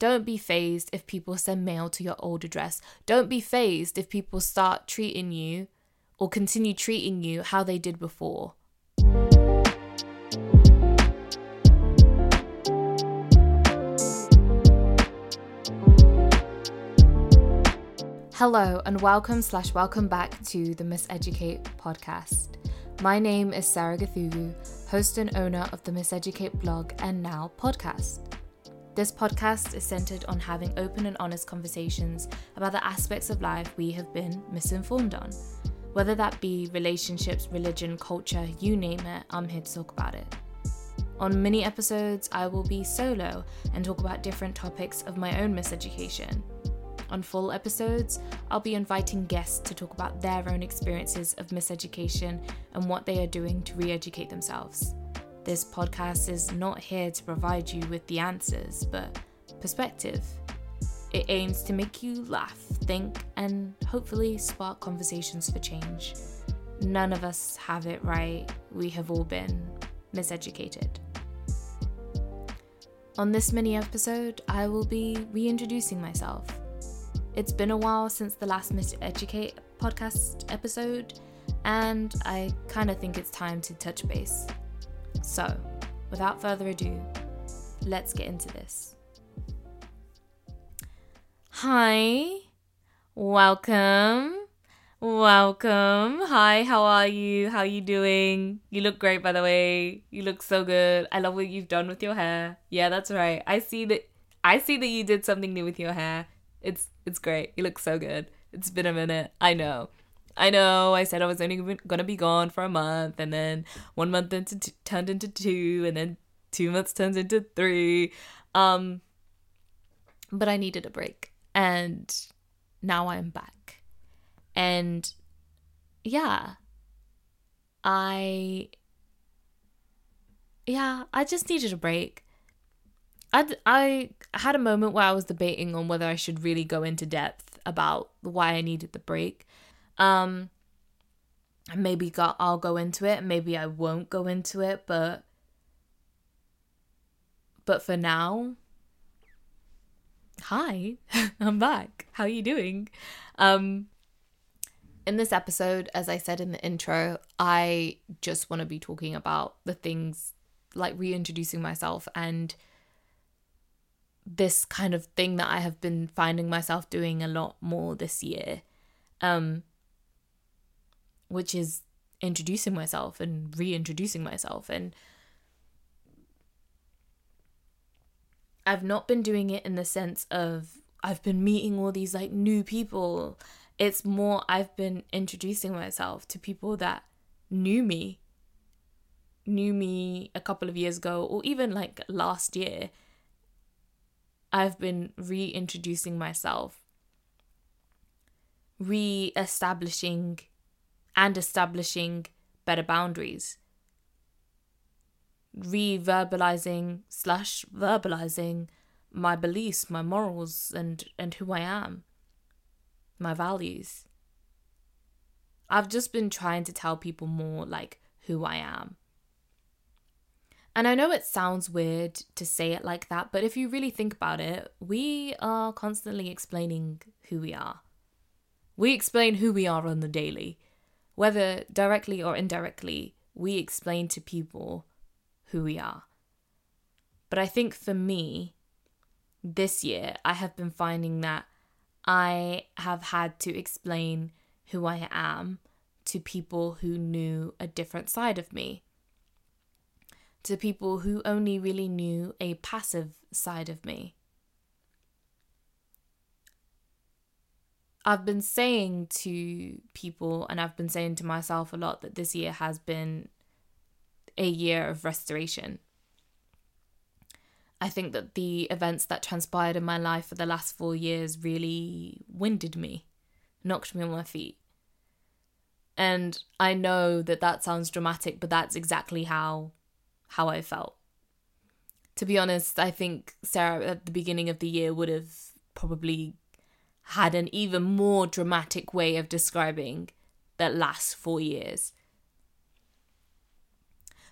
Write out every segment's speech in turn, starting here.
Don't be fazed if people send mail to your old address. Don't be fazed if people start treating you or continue treating you how they did before. Hello and welcome slash welcome back to the Miseducate podcast. My name is Sarah Gathugu, host and owner of the Miseducate blog and now podcast. This podcast is centered on having open and honest conversations about the aspects of life we have been misinformed on. Whether that be relationships, religion, culture, you name it, I'm here to talk about it. On mini episodes, I will be solo and talk about different topics of my own miseducation. On full episodes, I'll be inviting guests to talk about their own experiences of miseducation and what they are doing to re educate themselves. This podcast is not here to provide you with the answers, but perspective. It aims to make you laugh, think, and hopefully spark conversations for change. None of us have it right, we have all been miseducated. On this mini episode, I will be reintroducing myself. It's been a while since the last Miseducate podcast episode, and I kind of think it's time to touch base. So, without further ado, let's get into this. Hi, welcome. Welcome. Hi, how are you? How are you doing? You look great by the way. You look so good. I love what you've done with your hair. Yeah, that's right. I see that I see that you did something new with your hair. It's it's great. You look so good. It's been a minute. I know. I know. I said I was only gonna be gone for a month, and then one month into t- turned into two, and then two months turns into three. Um, but I needed a break, and now I'm back, and yeah, I yeah, I just needed a break. I, I had a moment where I was debating on whether I should really go into depth about why I needed the break. Um, maybe got, I'll go into it, maybe I won't go into it, but but for now, hi, I'm back. How are you doing? Um, in this episode, as I said in the intro, I just want to be talking about the things like reintroducing myself and this kind of thing that I have been finding myself doing a lot more this year, um, which is introducing myself and reintroducing myself. And I've not been doing it in the sense of I've been meeting all these like new people. It's more I've been introducing myself to people that knew me, knew me a couple of years ago, or even like last year I've been reintroducing myself, re establishing and establishing better boundaries, re verbalizing slash verbalizing my beliefs, my morals, and, and who I am, my values. I've just been trying to tell people more like who I am. And I know it sounds weird to say it like that, but if you really think about it, we are constantly explaining who we are. We explain who we are on the daily. Whether directly or indirectly, we explain to people who we are. But I think for me, this year, I have been finding that I have had to explain who I am to people who knew a different side of me to people who only really knew a passive side of me. I've been saying to people, and I've been saying to myself a lot, that this year has been a year of restoration. I think that the events that transpired in my life for the last four years really winded me, knocked me on my feet. And I know that that sounds dramatic, but that's exactly how how I felt. To be honest, I think Sarah at the beginning of the year would have probably had an even more dramatic way of describing that last four years.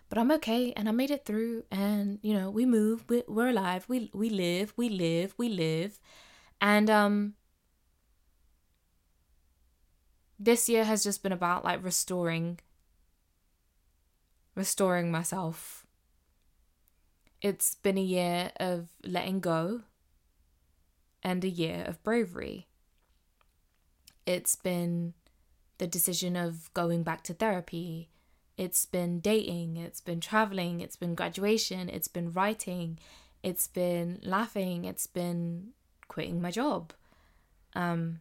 But I'm okay, and I made it through, and you know we move, we're alive, we we live, we live, we live, and um. This year has just been about like restoring restoring myself it's been a year of letting go and a year of bravery. It's been the decision of going back to therapy. It's been dating, it's been traveling, it's been graduation, it's been writing, it's been laughing, it's been quitting my job. Um,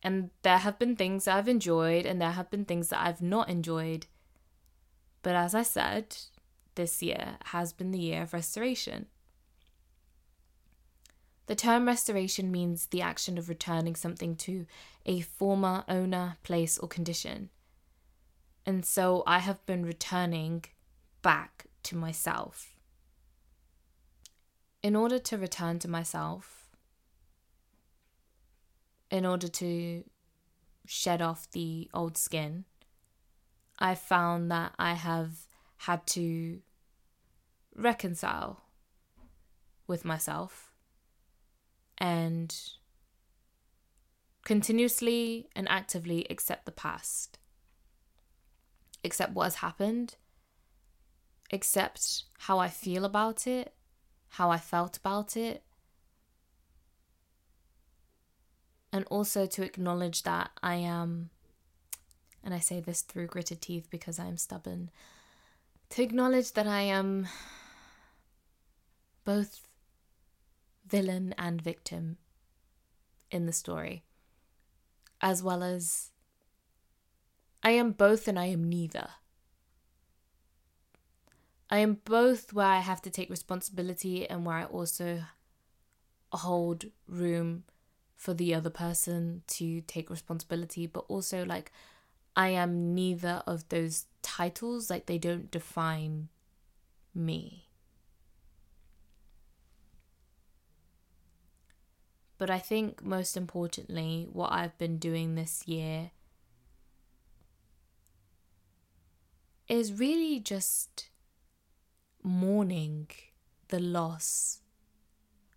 and there have been things that I've enjoyed, and there have been things that I've not enjoyed. But as I said, this year has been the year of restoration. The term restoration means the action of returning something to a former owner, place, or condition. And so I have been returning back to myself. In order to return to myself, in order to shed off the old skin, I found that I have had to reconcile with myself and continuously and actively accept the past, accept what has happened, accept how I feel about it, how I felt about it, and also to acknowledge that I am, and I say this through gritted teeth because I am stubborn, to acknowledge that I am both villain and victim in the story, as well as I am both and I am neither. I am both where I have to take responsibility and where I also hold room for the other person to take responsibility, but also like I am neither of those titles, like they don't define me. But I think most importantly, what I've been doing this year is really just mourning the loss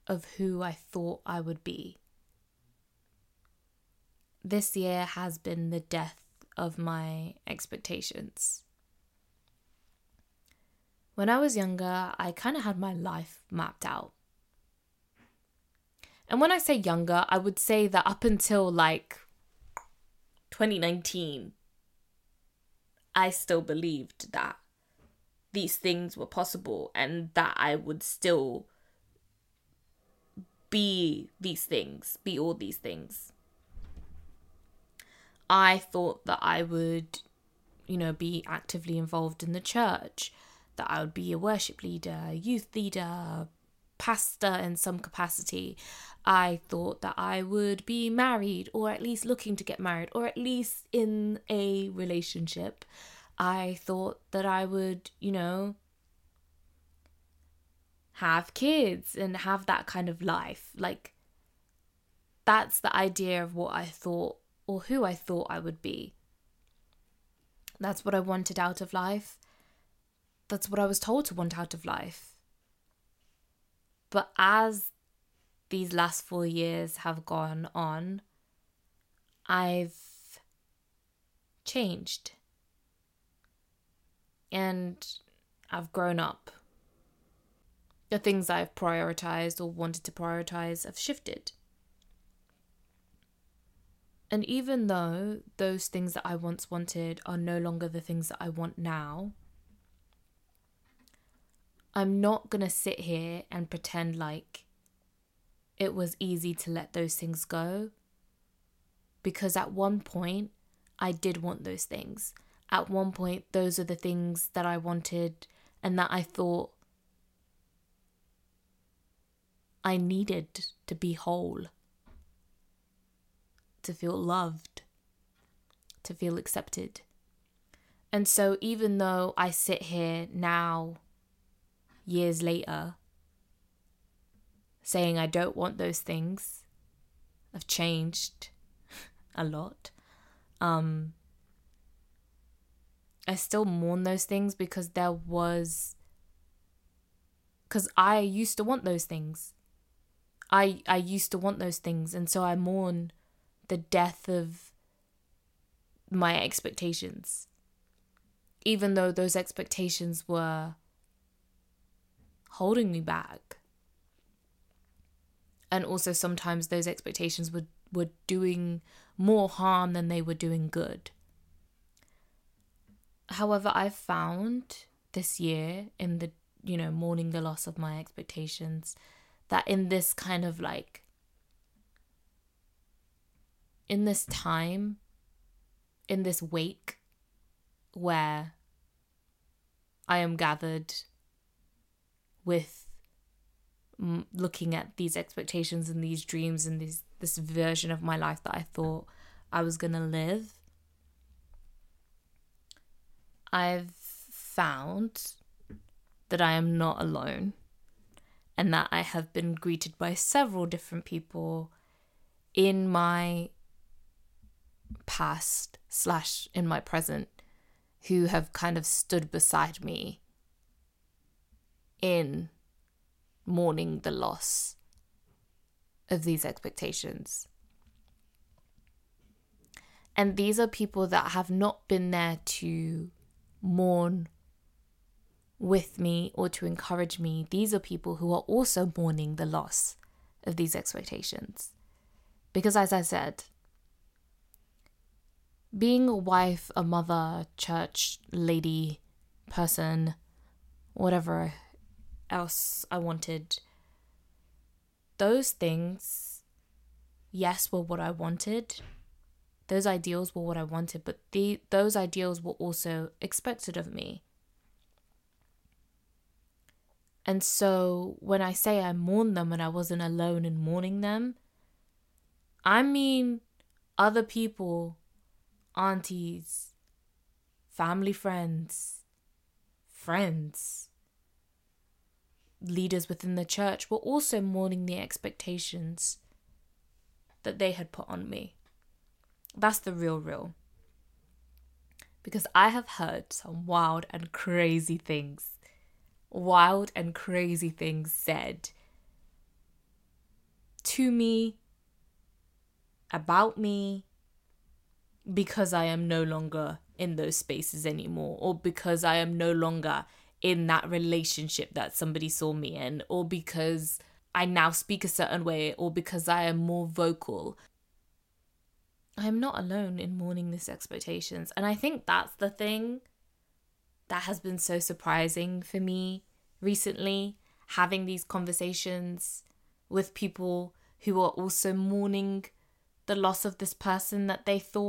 of who I thought I would be. This year has been the death of my expectations. When I was younger, I kind of had my life mapped out. And when I say younger, I would say that up until like 2019, I still believed that these things were possible and that I would still be these things, be all these things. I thought that I would, you know, be actively involved in the church, that I would be a worship leader, youth leader, pastor in some capacity. I thought that I would be married or at least looking to get married or at least in a relationship. I thought that I would, you know, have kids and have that kind of life. Like, that's the idea of what I thought or who I thought I would be. That's what I wanted out of life. That's what I was told to want out of life. But as these last four years have gone on, I've changed. And I've grown up. The things I've prioritized or wanted to prioritize have shifted. And even though those things that I once wanted are no longer the things that I want now, I'm not going to sit here and pretend like it was easy to let those things go. Because at one point, I did want those things. At one point, those are the things that I wanted and that I thought I needed to be whole, to feel loved, to feel accepted. And so, even though I sit here now, years later, saying I don't want those things, I've changed a lot. Um, I still mourn those things because there was because I used to want those things. I I used to want those things and so I mourn the death of my expectations. Even though those expectations were holding me back. And also sometimes those expectations were were doing more harm than they were doing good. However, I've found this year in the, you know, mourning the loss of my expectations, that in this kind of like, in this time, in this wake where I am gathered with looking at these expectations and these dreams and these this version of my life that I thought I was going to live I've found that I am not alone and that I have been greeted by several different people in my past slash in my present who have kind of stood beside me in mourning the loss of these expectations. And these are people that have not been there to mourn with me or to encourage me. These are people who are also mourning the loss of these expectations. Because, as I said, being a wife, a mother, church lady, person, whatever else I wanted, those things, yes, were what I wanted. Those ideals were what I wanted, but the, those ideals were also expected of me. And so when I say I mourned them and I wasn't alone in mourning them, I mean other people, aunties, family friends, friends, leaders within the church were also mourning the expectations that they had put on me. That's the real, real. Because I have heard some wild and crazy things, wild and crazy things said to me, about me, because I am no longer in those spaces anymore, or because I am no longer in that relationship that somebody saw me in, or because I now speak a certain way, or because I am more vocal. I am not alone in mourning these expectations. And I think that's the thing that has been so surprising for me recently having these conversations with people who are also mourning the loss of this person that they thought.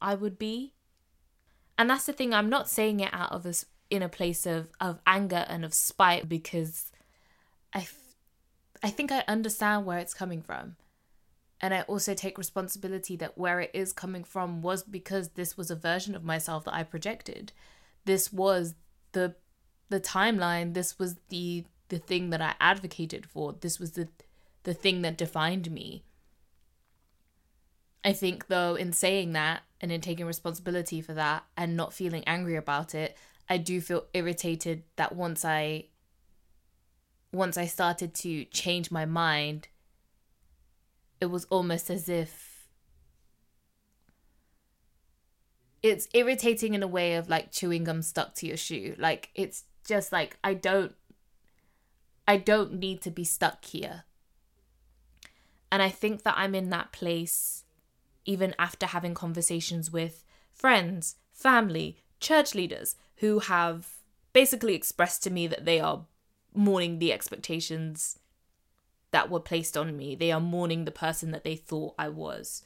I would be. And that's the thing, I'm not saying it out of this in a place of, of anger and of spite because I, f- I think I understand where it's coming from. And I also take responsibility that where it is coming from was because this was a version of myself that I projected. This was the the timeline, this was the the thing that I advocated for. This was the the thing that defined me. I think, though, in saying that and in taking responsibility for that and not feeling angry about it, I do feel irritated that once I once I started to change my mind, it was almost as if it's irritating in a way of like chewing gum stuck to your shoe. Like it's just like I don't I don't need to be stuck here. And I think that I'm in that place even after having conversations with friends, family, church leaders who have basically expressed to me that they are mourning the expectations that were placed on me. They are mourning the person that they thought I was.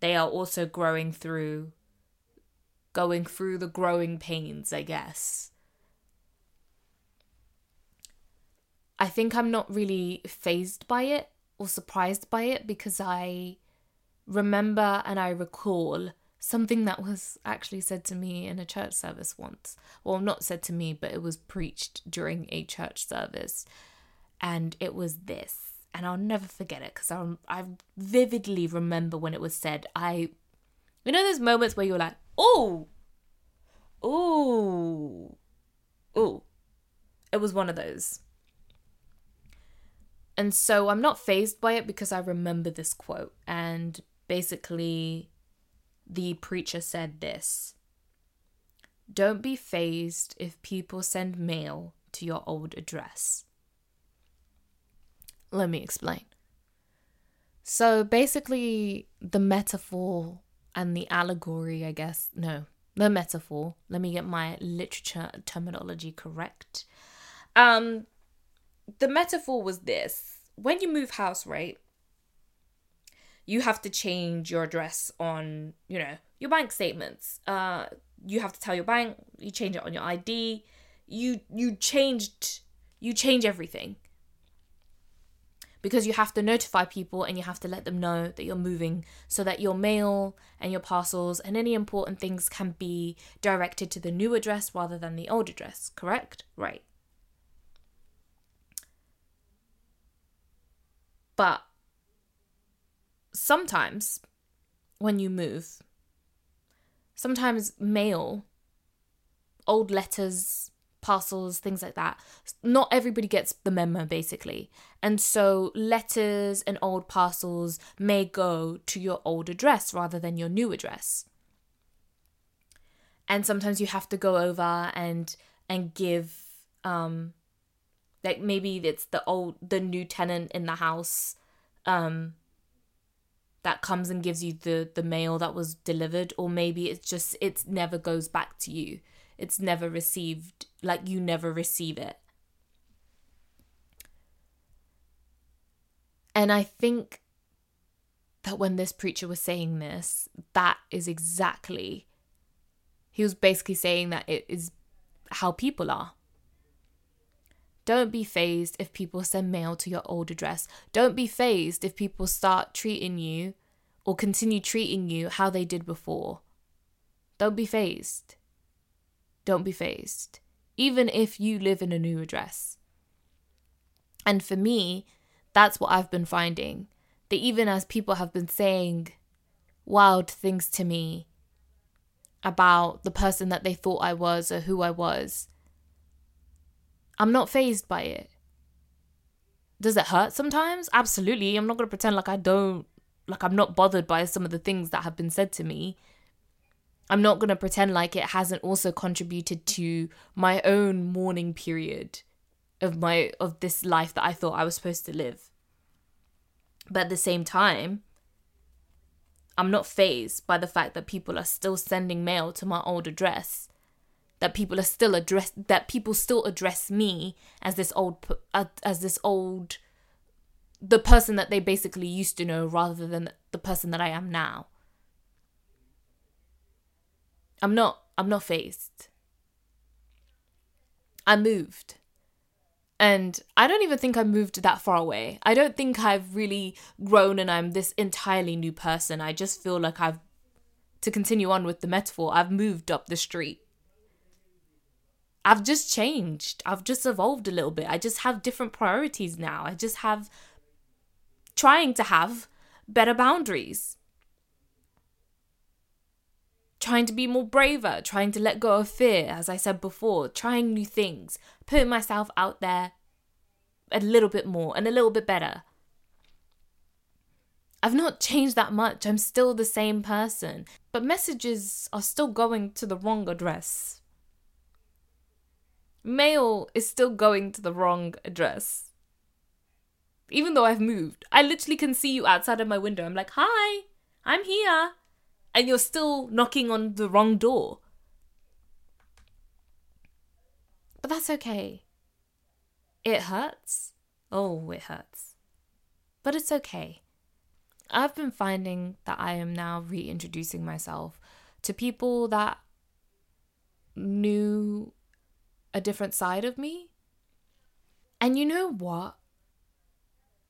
They are also growing through, going through the growing pains, I guess. I think I'm not really fazed by it or surprised by it because I remember and I recall something that was actually said to me in a church service once. Well, not said to me, but it was preached during a church service. And it was this. And I'll never forget it because I, I vividly remember when it was said. I, you know, those moments where you're like, oh, oh, oh. It was one of those. And so I'm not fazed by it because I remember this quote. And basically, the preacher said this Don't be fazed if people send mail to your old address. Let me explain. So basically, the metaphor and the allegory, I guess, no, the metaphor, let me get my literature terminology correct. Um, the metaphor was this when you move house, right? You have to change your address on, you know, your bank statements. Uh, you have to tell your bank, you change it on your ID. You you changed you change everything. Because you have to notify people and you have to let them know that you're moving so that your mail and your parcels and any important things can be directed to the new address rather than the old address, correct? Right. But sometimes when you move, sometimes mail, old letters, parcels, things like that, not everybody gets the memo basically. And so letters and old parcels may go to your old address rather than your new address. And sometimes you have to go over and and give um like maybe it's the old the new tenant in the house um that comes and gives you the the mail that was delivered or maybe it's just it never goes back to you. It's never received like you never receive it. And i think that when this preacher was saying this that is exactly he was basically saying that it is how people are don't be fazed if people send mail to your old address. Don't be fazed if people start treating you or continue treating you how they did before. Don't be fazed. Don't be fazed. Even if you live in a new address. And for me, that's what I've been finding. That even as people have been saying wild things to me about the person that they thought I was or who I was, I'm not fazed by it Does it hurt sometimes? Absolutely. I'm not going to pretend like I don't, like I'm not bothered by some of the things that have been said to me. I'm not going to pretend like it hasn't also contributed to my own mourning period of my of this life that I thought I was supposed to live. But at the same time, I'm not fazed by the fact that people are still sending mail to my old address. That people are still address that people still address me as this old uh, as this old the person that they basically used to know rather than the person that I am now. I'm not I'm not fazed. I moved. And I don't even think I moved that far away. I don't think I've really grown and I'm this entirely new person. I just feel like I've, to continue on with the metaphor, I've moved up the street. I've just changed. I've just evolved a little bit. I just have different priorities now. I just have trying to have better boundaries. Trying to be more braver, trying to let go of fear, as I said before, trying new things, putting myself out there a little bit more and a little bit better. I've not changed that much. I'm still the same person, but messages are still going to the wrong address. Mail is still going to the wrong address. Even though I've moved, I literally can see you outside of my window. I'm like, hi, I'm here. And you're still knocking on the wrong door. But that's okay. It hurts. Oh, it hurts. But it's okay. I've been finding that I am now reintroducing myself to people that knew a different side of me. And you know what?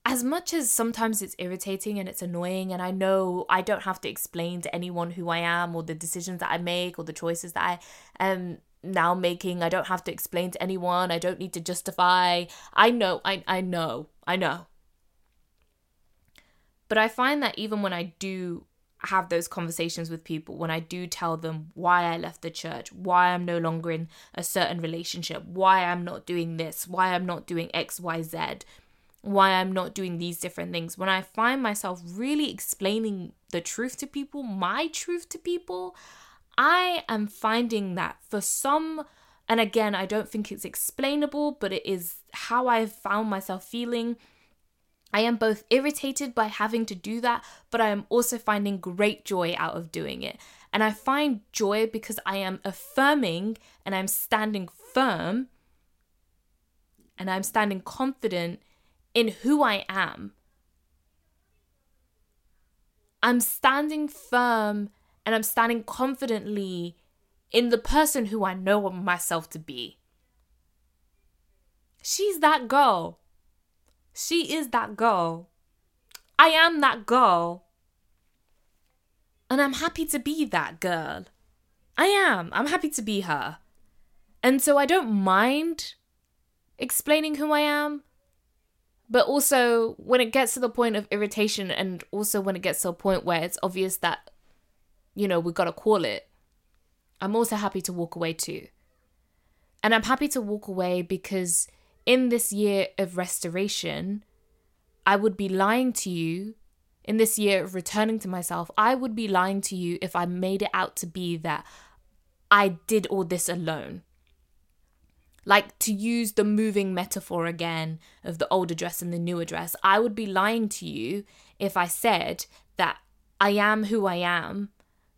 As much as sometimes it's irritating and it's annoying, and I know I don't have to explain to anyone who I am or the decisions that I make or the choices that I am now making. I don't have to explain to anyone. I don't need to justify. I know, I, I know, I know. But I find that even when I do have those conversations with people, when I do tell them why I left the church, why I'm no longer in a certain relationship, why I'm not doing this, why I'm not doing X, Y, Z, why I'm not doing these different things, when I find myself really explaining the truth to people, my truth to people, I am finding that for some, and again, I don't think it's explainable, but it is how I've found myself feeling. I am both irritated by having to do that, but I am also finding great joy out of doing it. And I find joy because I am affirming and I'm standing firm and I'm standing confident in who I am. I'm standing firm and I'm standing confidently in the person who I know myself to be. She's that girl. She is that girl. I am that girl. And I'm happy to be that girl. I am. I'm happy to be her. And so I don't mind explaining who I am. But also, when it gets to the point of irritation, and also when it gets to a point where it's obvious that you know, we've got to call it, I'm also happy to walk away too. And I'm happy to walk away because in this year of restoration, I would be lying to you. In this year of returning to myself, I would be lying to you if I made it out to be that I did all this alone. Like to use the moving metaphor again of the old address and the new address, I would be lying to you if I said that I am who I am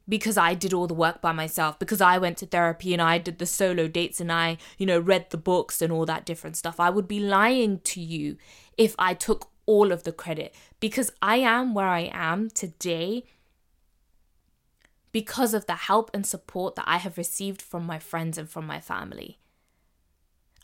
because I did all the work by myself, because I went to therapy and I did the solo dates and I, you know, read the books and all that different stuff. I would be lying to you if I took all of the credit because I am where I am today because of the help and support that I have received from my friends and from my family.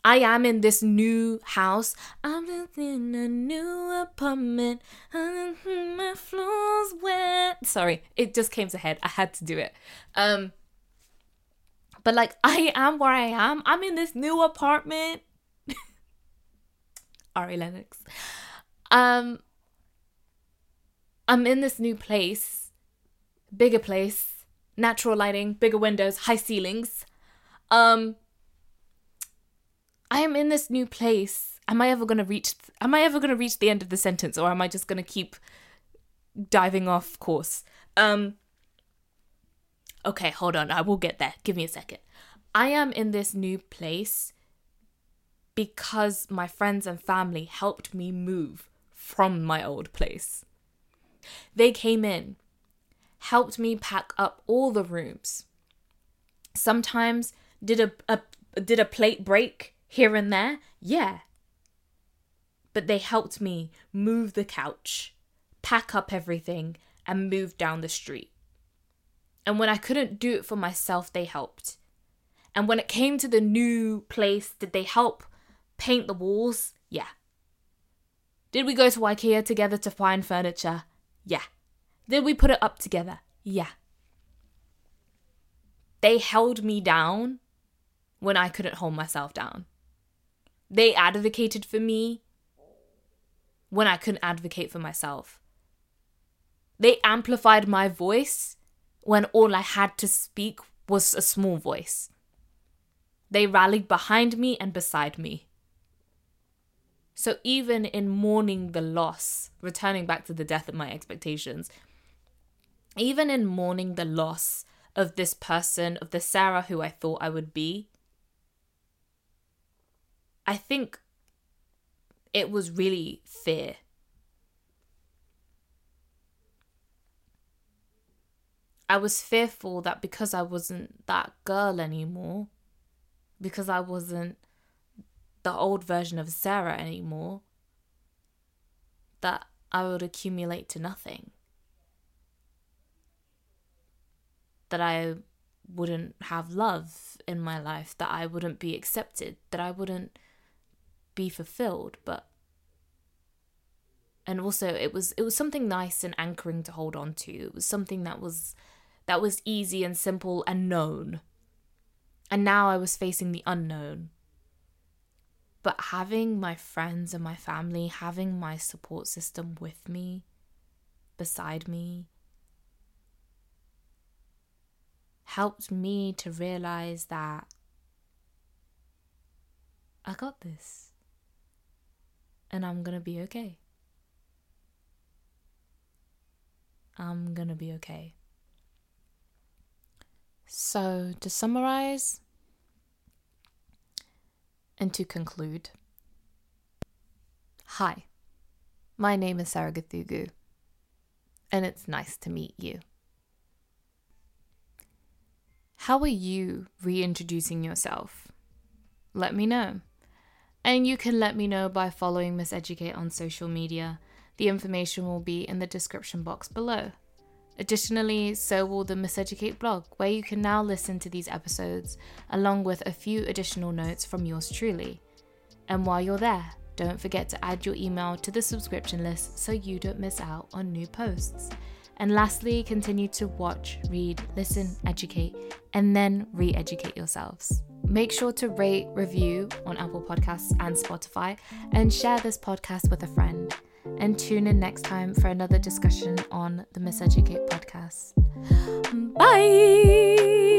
I am in this new house. I'm in a new apartment. My floor's wet. Sorry, it just came to head. I had to do it. Um, but like I am where I am. I'm in this new apartment. Ari Lennox. Um, I'm in this new place, bigger place, natural lighting, bigger windows, high ceilings. Um, I am in this new place am I ever going to reach am I ever going to reach the end of the sentence or am I just going to keep diving off course? Um Okay, hold on. I will get there. Give me a second. I am in this new place because my friends and family helped me move from my old place. They came in, helped me pack up all the rooms. Sometimes did a, a did a plate break here and there? Yeah. But they helped me move the couch, pack up everything, and move down the street. And when I couldn't do it for myself, they helped. And when it came to the new place, did they help paint the walls? Yeah. Did we go to IKEA together to find furniture? Yeah. Did we put it up together? Yeah. They held me down when I couldn't hold myself down. They advocated for me when I couldn't advocate for myself. They amplified my voice when all I had to speak was a small voice. They rallied behind me and beside me. So even in mourning the loss, returning back to the death of my expectations, even in mourning the loss of this person, of the Sarah who I thought I would be, I think it was really fear. I was fearful that because I wasn't that girl anymore, because I wasn't the old version of Sarah anymore, that I would accumulate to nothing. That I wouldn't have love in my life, that I wouldn't be accepted, that I wouldn't be fulfilled, but and also it was it was something nice and anchoring to hold on to. It was something that was that was easy and simple and known. And now I was facing the unknown. But having my friends and my family, having my support system with me, beside me, helped me to realize that I got this. And I'm gonna be okay. I'm gonna be okay. So, to summarize and to conclude, hi, my name is Sarah Gathugu, and it's nice to meet you. How are you reintroducing yourself? Let me know. And you can let me know by following Miseducate on social media. The information will be in the description box below. Additionally, so will the Miseducate blog, where you can now listen to these episodes, along with a few additional notes from yours truly. And while you're there, don't forget to add your email to the subscription list so you don't miss out on new posts. And lastly, continue to watch, read, listen, educate, and then re educate yourselves. Make sure to rate, review on Apple Podcasts and Spotify, and share this podcast with a friend and tune in next time for another discussion on the Miseducate podcast. Bye!